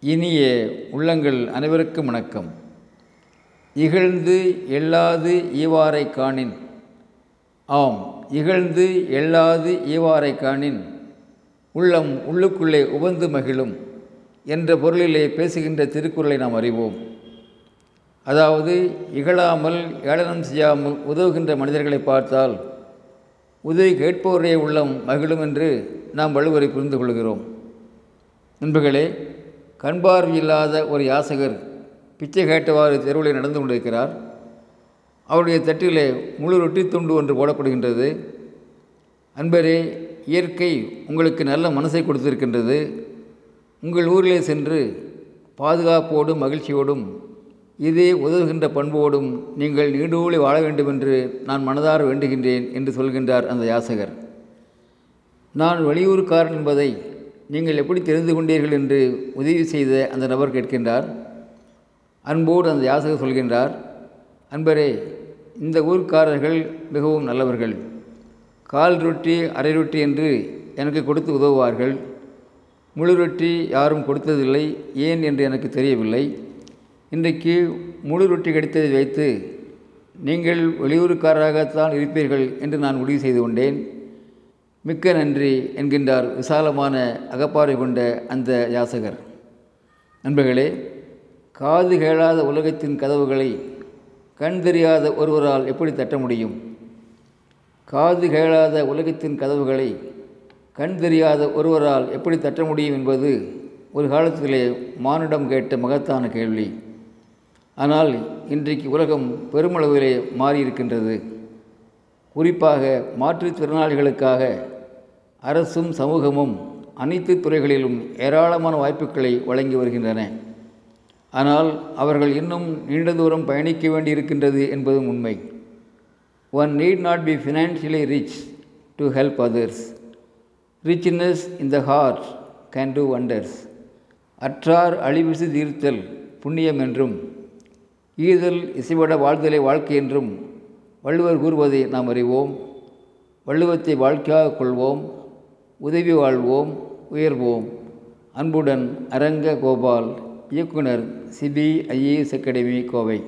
இனிய உள்ளங்கள் அனைவருக்கும் வணக்கம். இகழ்ந்து எள்ளாது ஈவாரை காணின். ஆம் இகழ்ந்து எள்ளாது ஈவாரை காணின். உள்ளம் உள்ளுக்குள்ளே உவந்து மகிழும் என்ற பொருளிலே பேசுகின்ற திருக்குறளை நாம் அறிவோம். அதாவது இகழாமல் ஏளனம் செய்யாமல் உதவுகின்ற மனிதர்களை பார்த்தால் உதவி கேட்பவருடைய உள்ளம் மகிழும் என்று நாம் வலுவரை புரிந்து கொள்கிறோம். நண்பர்களே கண்பார்வையில்லாத ஒரு யாசகர் பிச்சை கேட்டவாறு தெருவில் நடந்து கொண்டிருக்கிறார். அவருடைய தட்டிலே முழு ரொட்டி துண்டு ஒன்று போடப்படுகின்றது. அன்பரே இயற்கை உங்களுக்கு நல்ல மனசை கொடுத்திருக்கின்றது. உங்கள் ஊரிலே சென்று பாதுகாப்போடும் மகிழ்ச்சியோடும் இதே உதவுகின்ற பண்போடும் நீங்கள் நீடூழி வாழ வேண்டும் என்று நான் மனதார வேண்டுகின்றேன் என்று சொல்கின்றார் அந்த யாசகர். நான் வெளியூர்காரன் என்பதை நீங்கள் எப்படி தெரிந்து கொண்டீர்கள் என்று உதவி செய்த அந்த நபர் கேட்கின்றார். அன்போடு அந்த யாசகர் சொல்கின்றார் அன்பரே இந்த ஊர்க்காரர்கள் மிகவும் நல்லவர்கள். கால் ரொட்டி அரை ரொட்டி என்று எனக்கு கொடுத்து உதவுவார்கள். முழு ரொட்டி யாரும் கொடுத்ததில்லை. ஏன் என்று எனக்கு தெரியவில்லை. இன்றைக்கு முழு ரொட்டி கிடைத்ததை வைத்து நீங்கள் வெளியூருக்காரராகத்தான் இருப்பீர்கள் என்று நான் முடிவு செய்து கொண்டேன். மிக்க நன்றி என்கின்றார் விசாலமான அகப்பாறை கொண்ட அந்த யாசகர். நண்பர்களே காது கேளாத உலகத்தின் கதவுகளை கண் தெரியாத ஒருவரால் எப்படி தட்ட முடியும்? காது கேளாத உலகத்தின் கதவுகளை கண் தெரியாத ஒருவரால் எப்படி தட்ட முடியும் என்பது ஒரு காலத்திலே மானிடம் கேட்ட மகத்தான கேள்வி. ஆனால் இன்றைக்கு உலகம் பெருமளவிலே மாறியிருக்கின்றது. குறிப்பாக மாற்றுத்திறனாளிகளுக்காக அரசும் சமூகமும் அனைத்து துறைகளிலும் ஏராளமான வாய்ப்புகளை வழங்கி வருகின்றன. ஆனால் அவர்கள் இன்னும் நீண்ட தூரம் பயணிக்க வேண்டியிருக்கின்றது என்பதும் உண்மை. One need not be financially rich to help others richness in the heart can do wonders அற்றார் அழிவிசு தீர்த்தல் புண்ணியம் என்றும் ஈதல் இசைவிட வாழ்தலை வாழ்க்கை என்றும் வள்ளுவர் கூறுவதை நாம் அறிவோம். வள்ளுவத்தை வாழ்க்கையாக கொள்வோம். உதவி வாழ்வோம். உயர்வோம். அன்புடன் அரங்க கோபால் இயக்குனர் சிபிஐஏஎஸ் அகாடமி கோவை.